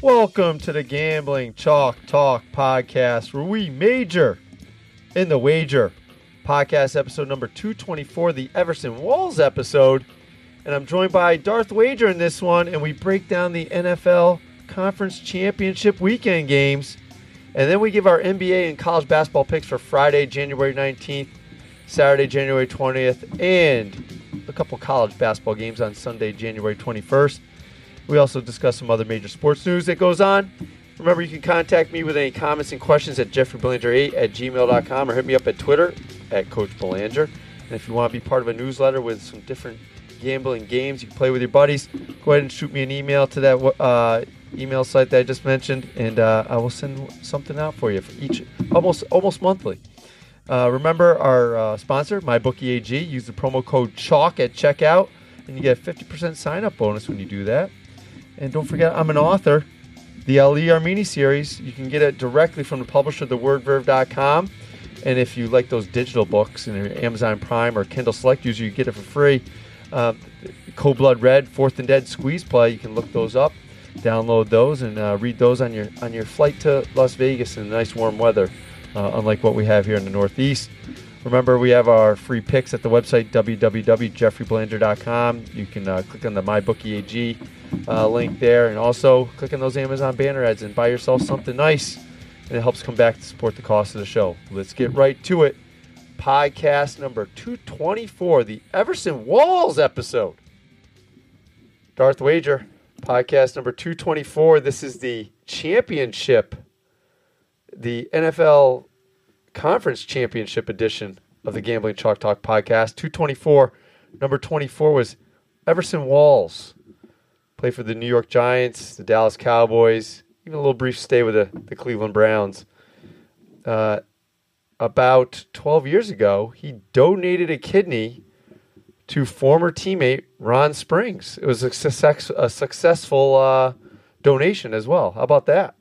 Welcome to the Gambling Chalk Talk podcast, where we major in the wager. Podcast episode number 224, the Everson Walls episode. And I'm joined by Darth Wager in this one, and we break down the NFL Conference Championship weekend games. And then we give our NBA and college basketball picks for Friday, January 19th, Saturday, January 20th, and a couple college basketball games on Sunday, January 21st. We also discuss some other major sports news that goes on. Remember, you can contact me with any comments and questions at jeffreybelanger8 at gmail.com or hit me up at Twitter at Coach Belanger. And if you want to be part of a newsletter with some different gambling games you can play with your buddies, go ahead and shoot me an email to that uh, email site that I just mentioned, and uh, I will send something out for you for each almost almost monthly. Uh, remember our uh, sponsor, MyBookieAG. Use the promo code CHALK at checkout, and you get a 50% sign up bonus when you do that. And don't forget, I'm an author. The Ali Armeni series, you can get it directly from the publisher, thewordverve.com. And if you like those digital books and Amazon Prime or Kindle Select user, you get it for free. Uh, Code Blood Red, Fourth and Dead Squeeze Play, you can look those up, download those, and uh, read those on your on your flight to Las Vegas in the nice warm weather, uh, unlike what we have here in the Northeast. Remember, we have our free picks at the website www.jeffreybelanger.com. You can uh, click on the MyBookieAG uh, link there, and also click on those Amazon banner ads and buy yourself something nice, and it helps come back to support the cost of the show. Let's get right to it. Podcast number 224, the Everson Walls episode. Darth Wager, podcast number 224. This is the championship, the NFL Conference Championship edition of the Gambling Chalk Talk podcast. 224, number 24 was Everson Walls. Played for the New York Giants, the Dallas Cowboys, even a little brief stay with the, the Cleveland Browns. Uh, about 12 years ago, he donated a kidney to former teammate Ron Springs. It was a, success, a successful uh, donation as well. How about that?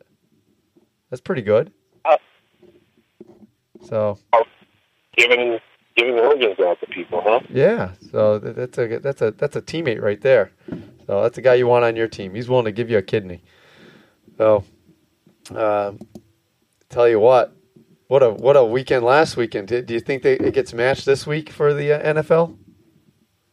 That's pretty good. So giving giving organs out to people, huh? Yeah. So that's a that's a that's a teammate right there. So that's a guy you want on your team. He's willing to give you a kidney. So, um, tell you what, what a what a weekend last weekend. Do you think they, it gets matched this week for the uh, NFL?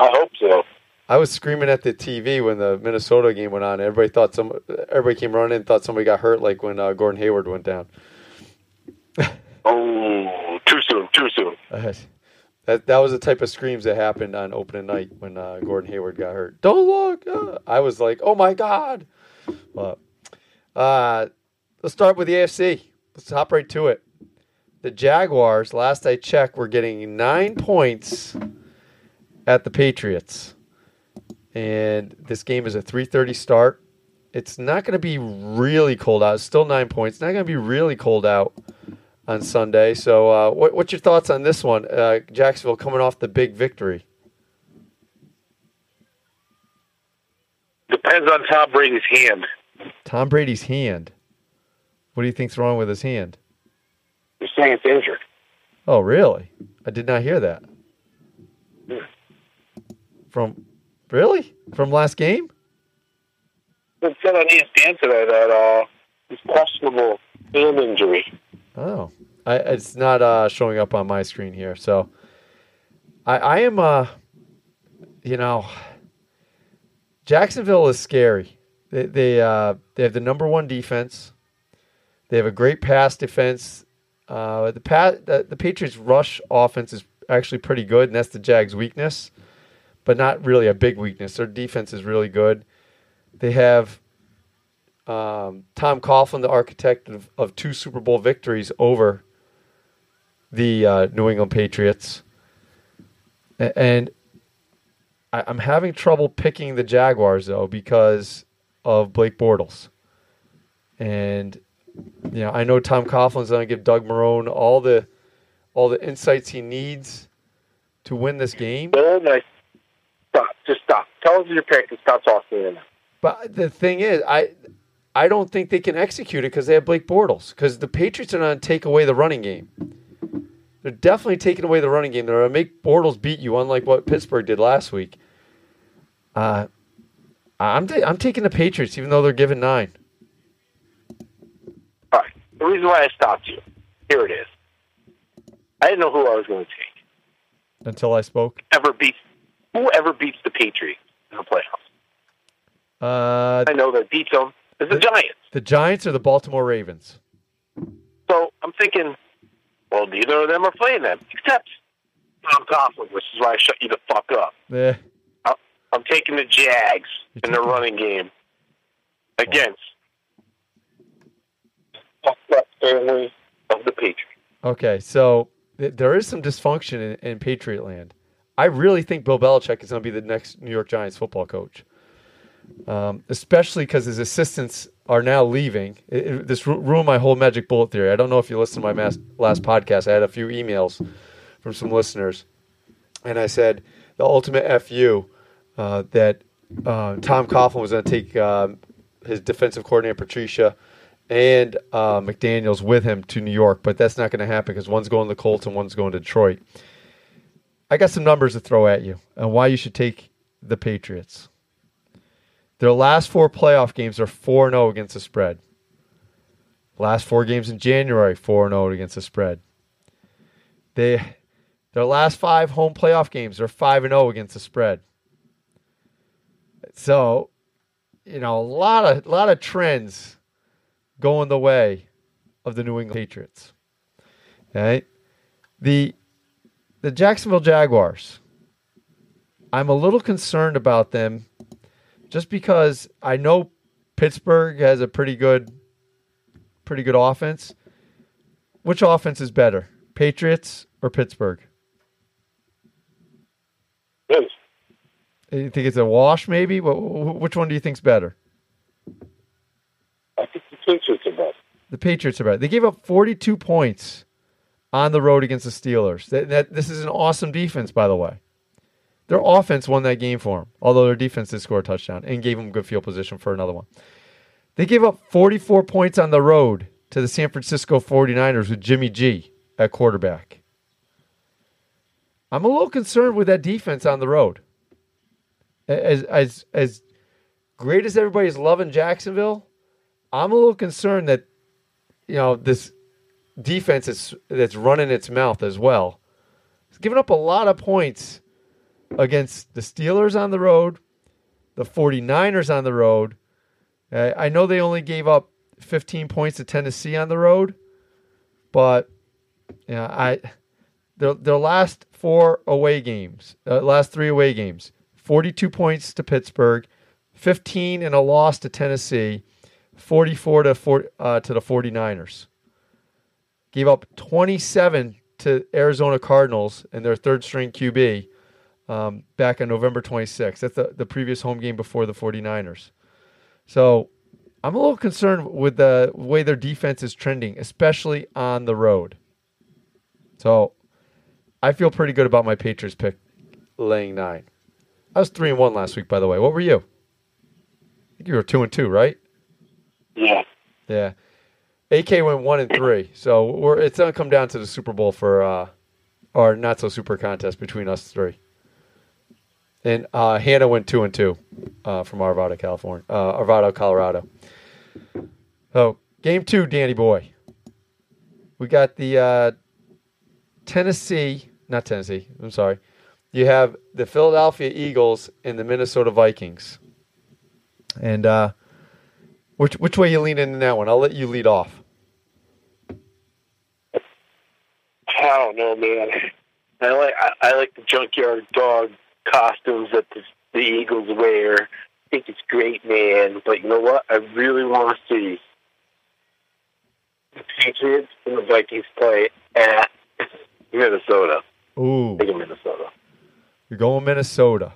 I hope so. I was screaming at the TV when the Minnesota game went on. Everybody thought some everybody came running and thought somebody got hurt, like when uh, Gordon Hayward went down. oh, soon. that that was the type of screams that happened on opening night when uh, Gordon Hayward got hurt. Don't look! Uh, I was like, oh my god. But uh, let's start with the AFC. Let's hop right to it. The Jaguars, last I checked, were getting nine points at the Patriots, and this game is a 3:30 start. It's not going to be really cold out. It's still nine points. It's not going to be really cold out on Sunday. So, uh, what, what's your thoughts on this one? Uh, Jacksonville coming off the big victory. Depends on Tom Brady's hand. Tom Brady's hand. What do you think's wrong with his hand? They're saying it's injured. Oh, really? I did not hear that. Yeah. From really from last game? It said on ESPN today that uh, it's questionable hand injury. Oh, I, it's not uh, showing up on my screen here. So, I, I am, uh, you know, Jacksonville is scary. They they uh, they have the number one defense. They have a great pass defense. Uh, the, pa- the the Patriots' rush offense is actually pretty good, and that's the Jags' weakness, but not really a big weakness. Their defense is really good. They have um, Tom Coughlin, the architect of, of, two Super Bowl victories over the uh, New England Patriots. And I, am having trouble picking the Jaguars, though, because of Blake Bortles. And, you know, I know Tom Coughlin's going to give Doug Marrone all the all the insights he needs to win this game. nice. Stop. Just stop. Tell us your pick and stop talking. But the thing is, I I don't think they can execute it because they have Blake Bortles. Because the Patriots are going to take away the running game. They're definitely taking away the running game. They're going to make Bortles beat you, unlike what Pittsburgh did last week. Uh, I'm t- I'm taking the Patriots, even though they're given nine. All right. the reason why I stopped you. Here it is. I didn't know who I was going to take. Until I spoke. Ever beats whoever beats the Patriots in the playoffs. Uh, I know that beats them is the Giants. the Giants or the Baltimore Ravens? So I'm thinking, well, neither of them are playing them, except Tom Coughlin, which is why I shut you the fuck up. Yeah. I'm taking the Jags in the running game against family of the Patriots. Okay, so th- there is some dysfunction in, in Patriot land. I really think Bill Belichick is going to be the next New York Giants football coach, um, especially because his assistants are now leaving. It, it- this ru- ruined my whole magic bullet theory. I don't know if you listened to my mas- last podcast. I had a few emails from some listeners, and I said the ultimate fu uh, that uh, Tom Coughlin was going to take um, his defensive coordinator Patricia and uh, McDaniels with him to New York, but that's not going to happen because one's going to the Colts and one's going to Detroit. I got some numbers to throw at you and why you should take the Patriots. Their last four playoff games are 4 0 against the spread. Last four games in January, 4 0 against the spread. They, their last five home playoff games are 5 0 against the spread. So, you know, a lot of, lot of trends going the way of the New England Patriots. Okay? The the Jacksonville Jaguars. I'm a little concerned about them just because I know Pittsburgh has a pretty good pretty good offense. Which offense is better? Patriots or Pittsburgh? Yes. You think it's a wash maybe? Wh- wh- Which one do you think's better? I think the Patriots are better. The Patriots are better. They gave up 42 points on the road against the Steelers. That, that, this is an awesome defense, by the way. Their offense won that game for them, although their defense did score a touchdown and gave them good field position for another one. They gave up 44 points on the road to the San Francisco 49ers with Jimmy G at quarterback. I'm a little concerned with that defense on the road. As as as great as everybody's loving Jacksonville, I'm a little concerned that you know this defense is that's running its mouth as well. It's giving up a lot of points against the Steelers on the road, the 49ers on the road. Uh, I know they only gave up 15 points to Tennessee on the road, but yeah, I their their last four away games, uh, last three away games, 42 points to Pittsburgh, 15 and a loss to Tennessee, 44 to four, uh, to the 49ers. Gave up 27 to Arizona Cardinals and their third string QB um, back on November 26th. That's the, the previous home game before the 49ers. So I'm a little concerned with the way their defense is trending, especially on the road. So I feel pretty good about my Patriots pick laying nine. I was three and one last week, by the way. What were you? I think you were two and two, right? Yeah. Yeah. AK went one and three, so we're it's gonna come down to the Super Bowl for uh, or not so super contest between us three. And uh, Hannah went two and two uh, from Arvada, California, uh, Arvada, Colorado. So game two, Danny boy. We got the uh, Tennessee, not Tennessee. I'm sorry. You have the Philadelphia Eagles and the Minnesota Vikings. And uh, which which way you lean in that one? I'll let you lead off. I don't know, man. I like I, I like the junkyard dog costumes that the, the Eagles wear. I think it's great, man. But you know what? I really want to see the Patriots and the Vikings play at Minnesota. Ooh, Take Minnesota. you're going Minnesota.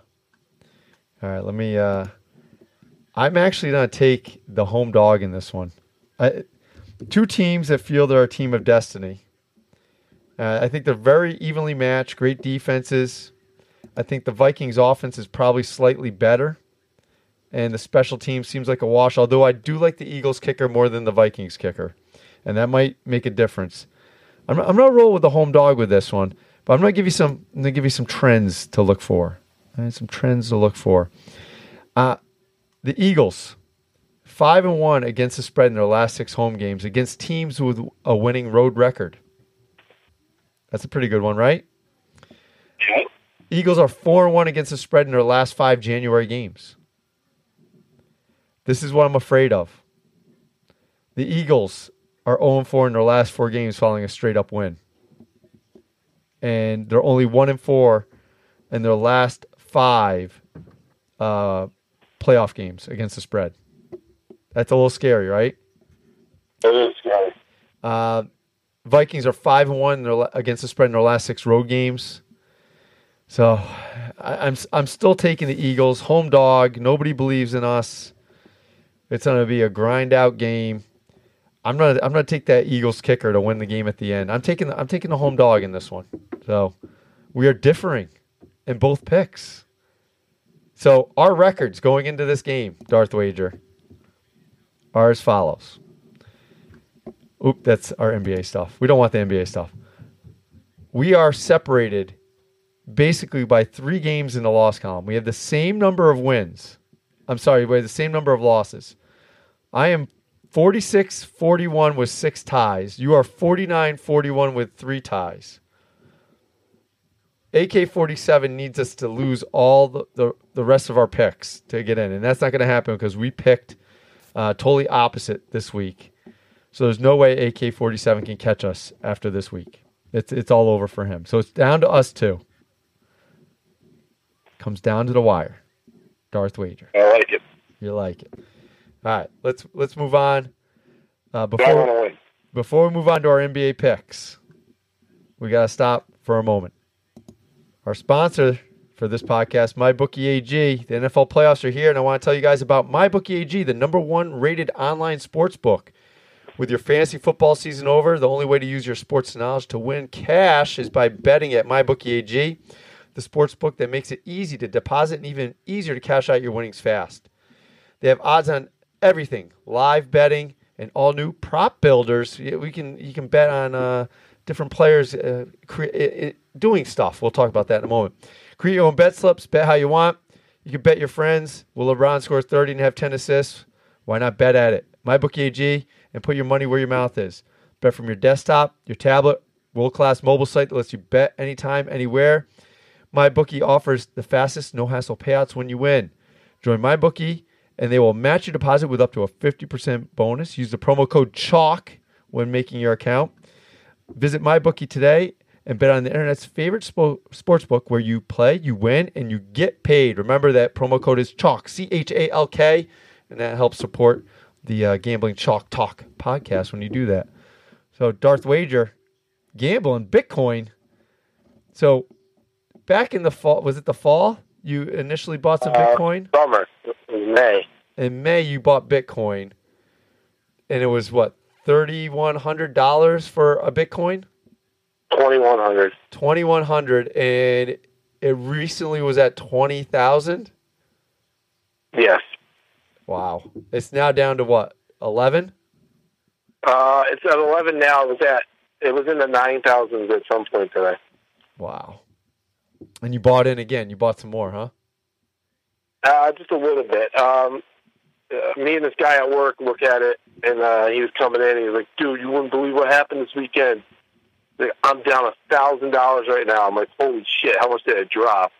All right, let me. Uh, I'm actually going to take the home dog in this one. I, two teams that feel they're a team of destiny. Uh, I think they're very evenly matched, great defenses. I think the Vikings' offense is probably slightly better, and the special team seems like a wash. Although I do like the Eagles' kicker more than the Vikings' kicker, and that might make a difference. I'm, I'm going to roll with the home dog with this one, but I'm going to give you some. I'm to give you some trends to look for. Right, some trends to look for. Uh, the Eagles, five and one against the spread in their last six home games against teams with a winning road record. That's a pretty good one, right? Eagles are four and one against the spread in their last five January games. This is what I'm afraid of. The Eagles are 0 4 in their last four games following a straight up win. And they're only 1 and 4 in their last five uh, playoff games against the spread. That's a little scary, right? It is scary. Uh, Vikings are five and one in their, la- against the spread in their last six road games. So I, I'm I'm still taking the Eagles home dog. Nobody believes in us. It's going to be a grind out game. I'm gonna I'm gonna take that Eagles kicker to win the game at the end. I'm taking the, I'm taking the home dog in this one. So we are differing in both picks. So our records going into this game, Darth Wager, are as follows. Oop, that's our NBA stuff. We don't want the NBA stuff. We are separated basically by three games in the loss column. We have the same number of wins. I'm sorry, we have the same number of losses. I am 46 41 with six ties. You are 49 41 with three ties. AK 47 needs us to lose all the, the, the rest of our picks to get in. And that's not going to happen because we picked uh, totally opposite this week. So there's no way AK 47 can catch us after this week. It's, it's all over for him. So it's down to us two. Comes down to the wire. Darth Wager. I like it. You like it. All right, let's let's move on. Uh, before before we move on to our NBA picks, we got to stop for a moment. Our sponsor for this podcast, MyBookieAG. The NFL playoffs are here, and I want to tell you guys about MyBookieAG, the number one rated online sports book. With your fantasy football season over, the only way to use your sports knowledge to win cash is by betting at MyBookieAG, the sports book that makes it easy to deposit and even easier to cash out your winnings fast. They have odds on everything, live betting, and all new prop builders. We can you can bet on uh, different players uh, cre- i- i- doing stuff. We'll talk about that in a moment. Create your own bet slips. Bet how you want. You can bet your friends. Will LeBron score 30 and have 10 assists? Why not bet at it? MyBookie and put your money where your mouth is. Bet from your desktop, your tablet, world class mobile site that lets you bet anytime, anywhere. MyBookie offers the fastest, no hassle payouts when you win. Join MyBookie and they will match your deposit with up to a 50% bonus. Use the promo code CHALK when making your account. Visit MyBookie today and bet on the internet's favorite spo- sports book where you play, you win, and you get paid. Remember that promo code is CHALK, C H A L K, and that helps support the uh, Gambling Chalk Talk podcast when you do that. So, Darth Wager, gambling, Bitcoin. So, back in the fall, was it the fall? You initially bought some Uh, Bitcoin? Summer. Was May. in May you bought Bitcoin, and it was what thirty one hundred dollars for a Bitcoin, 2100 twenty one hundred, and it recently was at twenty thousand. Yes. Wow, it's now down to what eleven? Uh, it's at 11 now. It was at, it was in the 9,000s at some point today. Wow, and you bought in again. You bought some more, huh? Uh, just a little bit. Um, uh, me and this guy at work look at it, and uh, he was coming in. And he was like, "Dude, you wouldn't believe what happened this weekend. Like, I'm down a thousand dollars right now." I'm like, "Holy shit! How much did it drop?"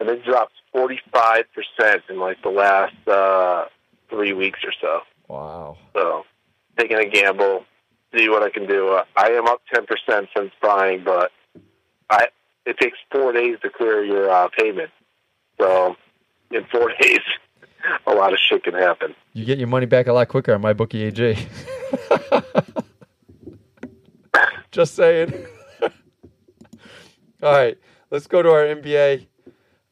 And it dropped 45 percent in like the last uh, three weeks or so. Wow. So, taking a gamble, see what I can do. Uh, I am up 10 percent since buying, but I it takes four days to clear your uh, payment. So, in four days, a lot of shit can happen. You get your money back a lot quicker on my bookie AG. Just saying. All right, let's go to our NBA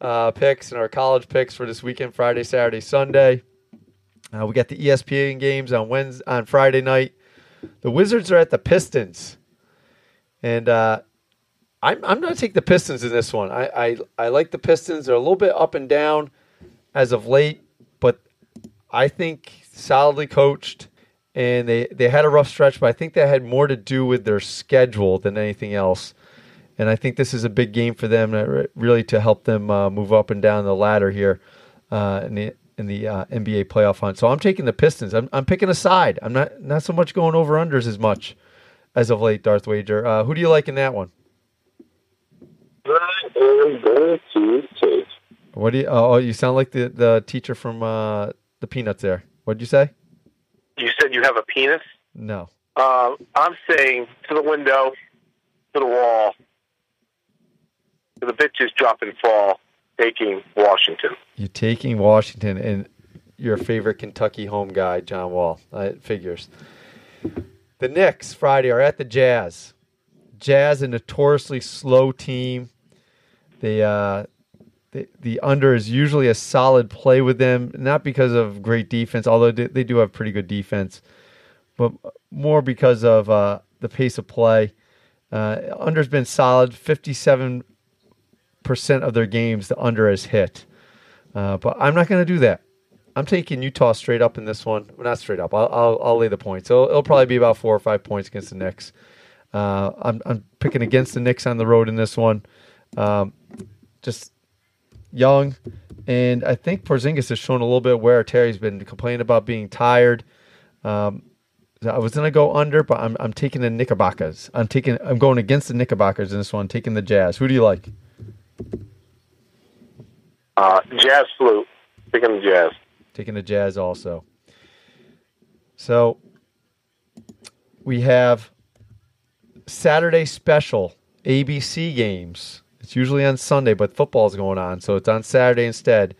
uh, picks and our college picks for this weekend: Friday, Saturday, Sunday. Uh, we got the ESPN games on Wednesday, on Friday night. The Wizards are at the Pistons, and uh, I'm I'm going to take the Pistons in this one. I, I I like the Pistons. They're a little bit up and down as of late, but I think solidly coached, and they they had a rough stretch, but I think that had more to do with their schedule than anything else. And I think this is a big game for them, uh, really to help them uh, move up and down the ladder here uh, in the in the uh, NBA playoff hunt. So I'm taking the Pistons. I'm, I'm picking a side. I'm not not so much going over unders as much as of late. Darth Wager. Uh, who do you like in that one? I am going to take. What do you? Oh, you sound like the the teacher from uh, the Peanuts. There. What'd you say? You said you have a penis. No. Um, I'm saying to the window, to the wall, to the bitches drop and fall, taking Washington. You're taking Washington and your favorite Kentucky home guy, John Wall. Uh, it figures. The Knicks Friday are at the Jazz. Jazz, a notoriously slow team. Uh, the, the under is usually a solid play with them, not because of great defense, although they, do have pretty good defense, but more because of uh, the pace of play. Uh, under's been solid, fifty-seven percent of their games the under has hit, uh, but I'm not going to do that. I'm taking Utah straight up in this one. Well, not straight up. I'll, I'll, I'll lay the points. So it'll probably be about four or five points against the Knicks. Uh, I'm, I'm picking against the Knicks on the road in this one. Um, just young, and I think Porzingis has shown a little bit where Terry's been complaining about being tired. Um, I was gonna go under, but I'm I'm taking the Knickerbockers. I'm taking I'm going against the Knickerbockers in this one. Taking the Jazz. Who do you like? Uh, jazz flute. Taking the Jazz. Taking the Jazz also. So we have Saturday special ABC games. It's usually on Sunday, but football's going on, so it's on Saturday instead.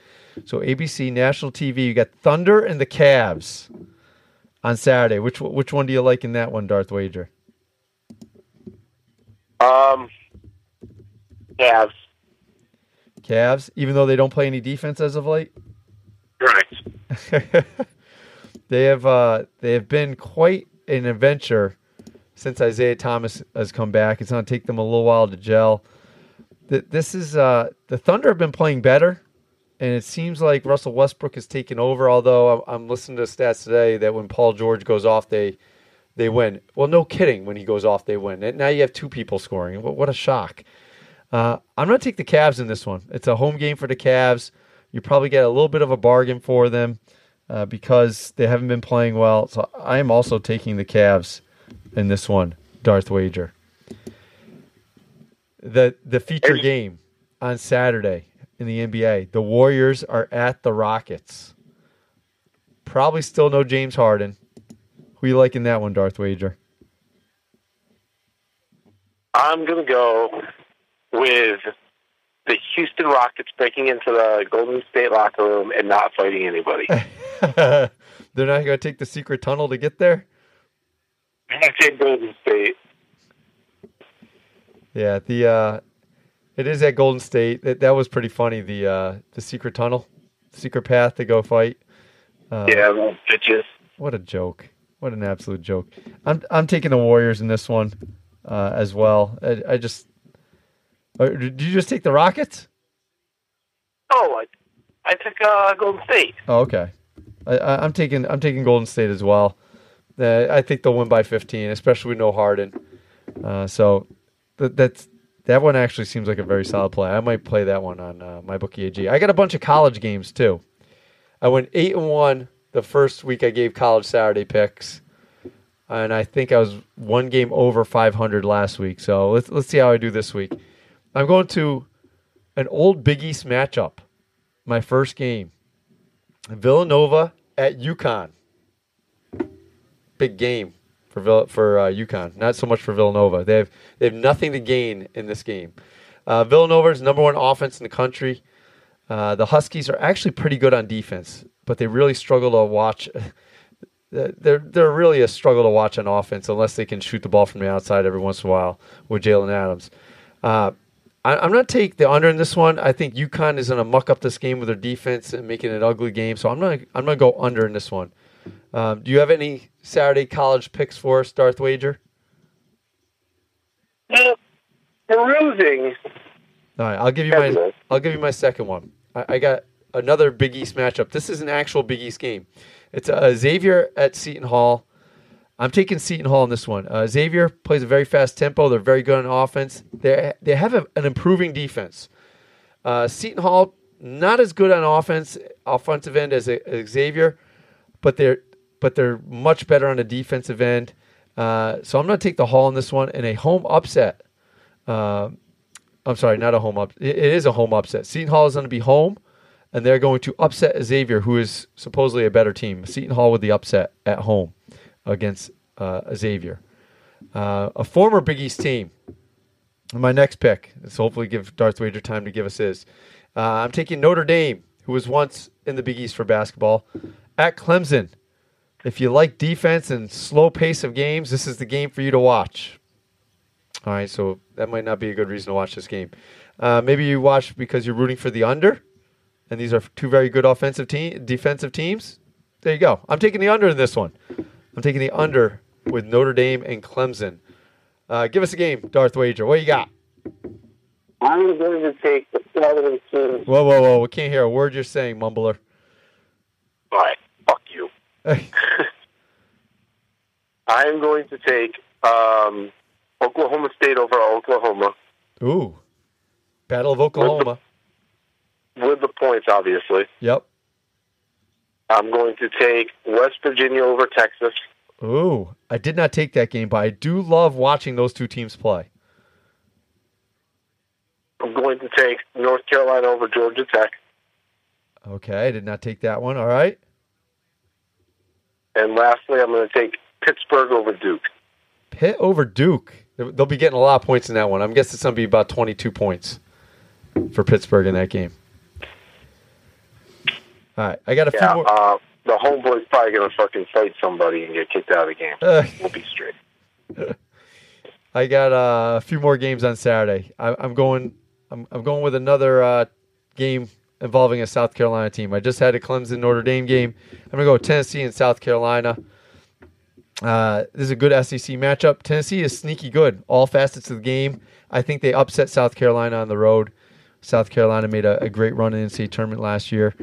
So ABC national TV, you got Thunder and the Cavs on Saturday. Which which one do you like in that one, Darth Wager? Um, Cavs. Cavs, even though they don't play any defense as of late. Correct. they have uh, they have been quite an adventure since Isaiah Thomas has come back. It's going to take them a little while to gel. This is uh, the Thunder have been playing better, and it seems like Russell Westbrook has taken over. Although I'm listening to stats today that when Paul George goes off, they they win. Well, no kidding. When he goes off, they win. And now you have two people scoring. What, what a shock! Uh, I'm going to take the Cavs in this one. It's a home game for the Cavs. You probably get a little bit of a bargain for them uh, because they haven't been playing well. So I am also taking the Cavs in this one, Darth Wager. The the feature game on Saturday in the NBA, the Warriors are at the Rockets. Probably still no James Harden. Who you liking that one, Darth Wager? I'm gonna go with the Houston Rockets breaking into the Golden State locker room and not fighting anybody. They're not going to take the secret tunnel to get there. I say Golden State. Yeah, the uh, it is at Golden State. That, that was pretty funny. The uh, the secret tunnel, secret path to go fight. Uh, yeah, well, bitches. What a joke! What an absolute joke. I'm I'm taking the Warriors in this one uh, as well. I, I just uh, did you just take the Rockets? Oh, I, I took uh, Golden State. Oh, okay. I, am taking I'm taking Golden State as well. Uh, I think they'll win by 15, especially with no Harden. Uh, so th- that's that one actually seems like a very solid play. I might play that one on uh, my bookie AG. I got a bunch of college games too. I went eight and one the first week I gave college Saturday picks, and I think I was one game over 500 last week. So let's let's see how I do this week. I'm going to an old Big East matchup. My first game, Villanova at UConn big game for Vill- for uh, UConn. Not so much for Villanova. They have they have nothing to gain in this game. Uh, Villanova is number one offense in the country. Uh, the Huskies are actually pretty good on defense, but they really struggle to watch. They're they're really a struggle to watch on offense unless they can shoot the ball from the outside every once in a while with Jalen Adams. Uh, I, am not take the under in this one. I think UConn is going to muck up this game with their defense and making it an ugly game. So I'm not I'm going to go under in this one. Um, do you have any Saturday college picks for us, Darth Wager? Uh, perusing. All right, I'll give you my I'll give you my second one. I, I, got another Big East matchup. This is an actual Big East game. It's uh, Xavier at Seton Hall. I'm taking Seton Hall in this one. Uh, Xavier plays a very fast tempo. They're very good on offense. They they have a, an improving defense. Uh, Seton Hall not as good on offense. offensive end as, a, as Xavier, but they're but they're much better on the defensive end. Uh, so I'm going to take the Hall in this one in a home upset. Uh, I'm sorry, not a home up. It, is a home upset. Seton Hall is going to be home, and they're going to upset Xavier, who is supposedly a better team. Seton Hall with the upset at home against uh, Xavier, uh, a former Big East team. My next pick. So hopefully give Darth Wager time to give us his. Uh, I'm taking Notre Dame, who was once in the Big East for basketball, at Clemson. If you like defense and slow pace of games, this is the game for you to watch. All right, so that might not be a good reason to watch this game. Uh, maybe you watch because you're rooting for the under, and these are two very good offensive team, defensive teams. There you go. I'm taking the under in this one. I'm taking the under with Notre Dame and Clemson. Uh, give us a game, Darth Wager. What you got? I'm going to take the Southern Kings. Whoa, whoa, whoa! We can't hear a word you're saying, mumbler. All right, you. I'm going to take um, Oklahoma State over Oklahoma Ooh, Battle of Oklahoma. with the points, obviously. Yep. I'm going to take West Virginia over Texas. Ooh, I did not take that game, but I do love watching those two teams play. I'm going to take North Carolina over Georgia Tech. Okay, I did not take that one. All right. And lastly, I'm going to take Pittsburgh over Duke. Pitt over Duke. They'll be getting a lot of points in that one. I'm guessing it's going to be about 22 points for Pittsburgh in that game. All right, I got a Yeah, few more. uh, the homeboy's probably going to fucking fight somebody and get kicked out of the game. Uh, We'll be straight. I got uh, a few more games on Saturday. I, I'm going. I'm, I'm going with another uh, game involving a South Carolina team. I just had a Clemson Notre Dame game. I'm gonna go with Tennessee and South Carolina. Uh, this is a good SEC matchup. Tennessee is sneaky good, all facets of the game. I think they upset South Carolina on the road. South Carolina made a, a great run in the NCAA tournament last year.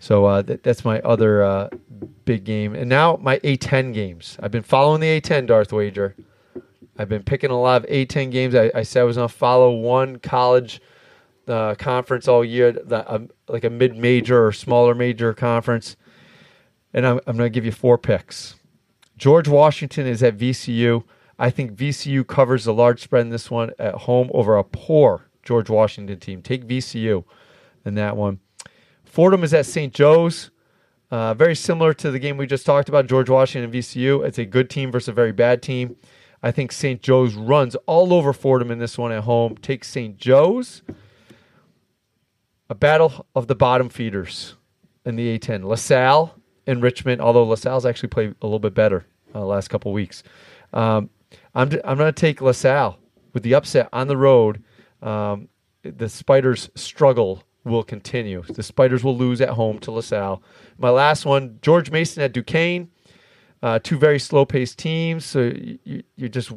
So uh, that, that's my other uh, big game. And now my A10 games. I've been following the A10, Darth Wager. I've been picking a lot of A10 games. I, I said I was going to follow one college uh, conference all year, the, um, like a mid major or smaller major conference. And I'm, I'm going to give you four picks. George Washington is at VCU. I think VCU covers the large spread in this one at home over a poor George Washington team. Take VCU in that one. Fordham is at St. Joe's. Uh, very similar to the game we just talked about, George Washington and VCU. It's a good team versus a very bad team. I think St. Joe's runs all over Fordham in this one at home. Take St. Joe's. A battle of the bottom feeders in the A10. LaSalle and Richmond, although LaSalle's actually played a little bit better uh, last couple weeks. Um, I'm, I'm going to take LaSalle with the upset on the road. Um, the Spiders' struggle will continue. The Spiders will lose at home to LaSalle. My last one, George Mason at Duquesne. Uh, two very slow-paced teams, so you, you just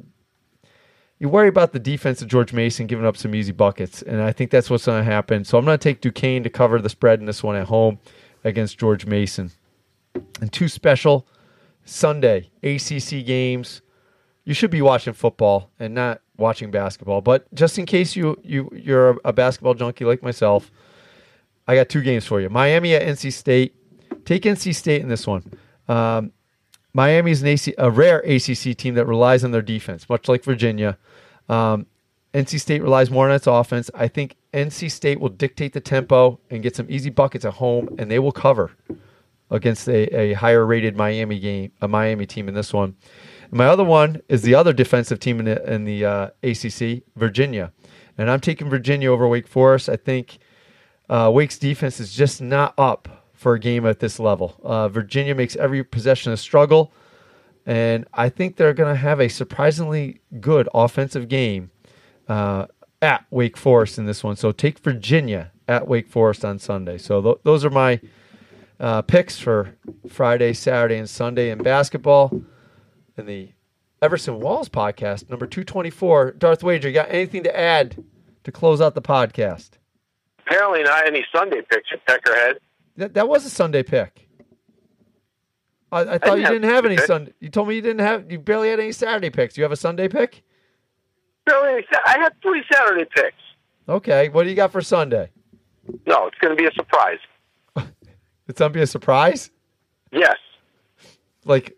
you worry about the defense of George Mason giving up some easy buckets, and I think that's what's going to happen. So I'm going to take Duquesne to cover the spread in this one at home against George Mason. And two special Sunday ACC games. You should be watching football and not watching basketball, but just in case you you you're a basketball junkie like myself, I got two games for you. Miami at NC State. Take NC State in this one. Um, Miami is AC, a rare ACC team that relies on their defense, much like Virginia. Um, NC State relies more on its offense. I think NC State will dictate the tempo and get some easy buckets at home, and they will cover against a, a higher rated Miami game, a Miami team in this one. My other one is the other defensive team in the, in the uh, ACC, Virginia, and I'm taking Virginia over Wake Forest. I think uh, Wake's defense is just not up for a game at this level. Uh, Virginia makes every possession a struggle, and I think they're going to have a surprisingly good offensive game uh, at Wake Forest in this one. So take Virginia at Wake Forest on Sunday. So th- those are my uh, picks for Friday, Saturday, and Sunday in basketball. In the Everson Walls podcast, number 224. Darth Wager, you got anything to add to close out the podcast? Apparently, not any Sunday picks at Peckerhead. That, that was a Sunday pick. I, I thought you have didn't have any Sunday You told me you didn't have. You barely had any Saturday picks. Do you have a Sunday pick? Really, I had three Saturday picks. Okay. What do you got for Sunday? No, it's going to be a surprise. It's gonna be a surprise. Yes. Like,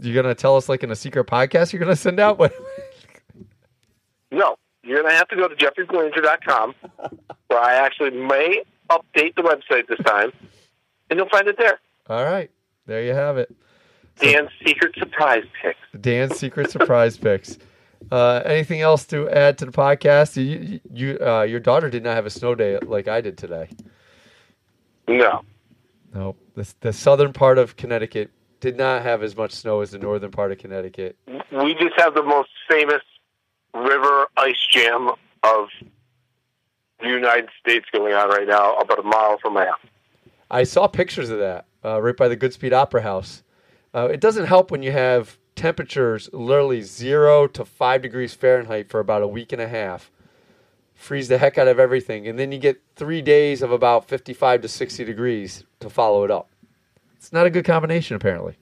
you're gonna tell us like in a secret podcast you're gonna send out? What? No. You're going to have to go to jeffreybelanger.com where I actually may update the website this time, and you'll find it there. All right, there you have it. Dan's secret surprise picks. Dan's secret surprise picks. Uh, anything else to add to the podcast? You, you, uh, your daughter did not have a snow day like I did today. No. No, the the southern part of Connecticut did not have as much snow as the northern part of Connecticut. We just have the most famous river ice jam of the United States going on right now, about a mile from my house. I saw pictures of that uh, right by the Goodspeed Opera House. Uh, it doesn't help when you have temperatures literally zero to five degrees Fahrenheit for about a week and a half. Freeze the heck out of everything, and then you get three days of about 55 to 60 degrees to follow it up. It's not a good combination, apparently.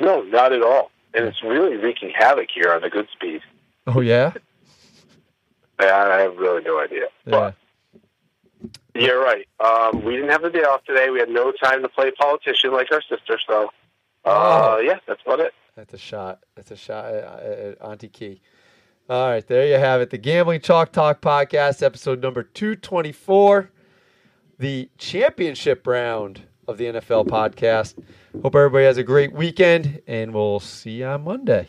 No, not at all. And it's really wreaking havoc here on the Goodspeed. Oh yeah, I have really no idea. yeah. But you're right. Um, we didn't have the day off today. We had no time to play politician like our sister. So, uh, Oh. yeah, that's about it. That's a shot. That's a shot at, at Auntie Key. All right, there you have it. The Gambling Chalk Talk podcast, episode number 224, the championship round of the NFL podcast. Hope everybody has a great weekend, and we'll see you on Monday.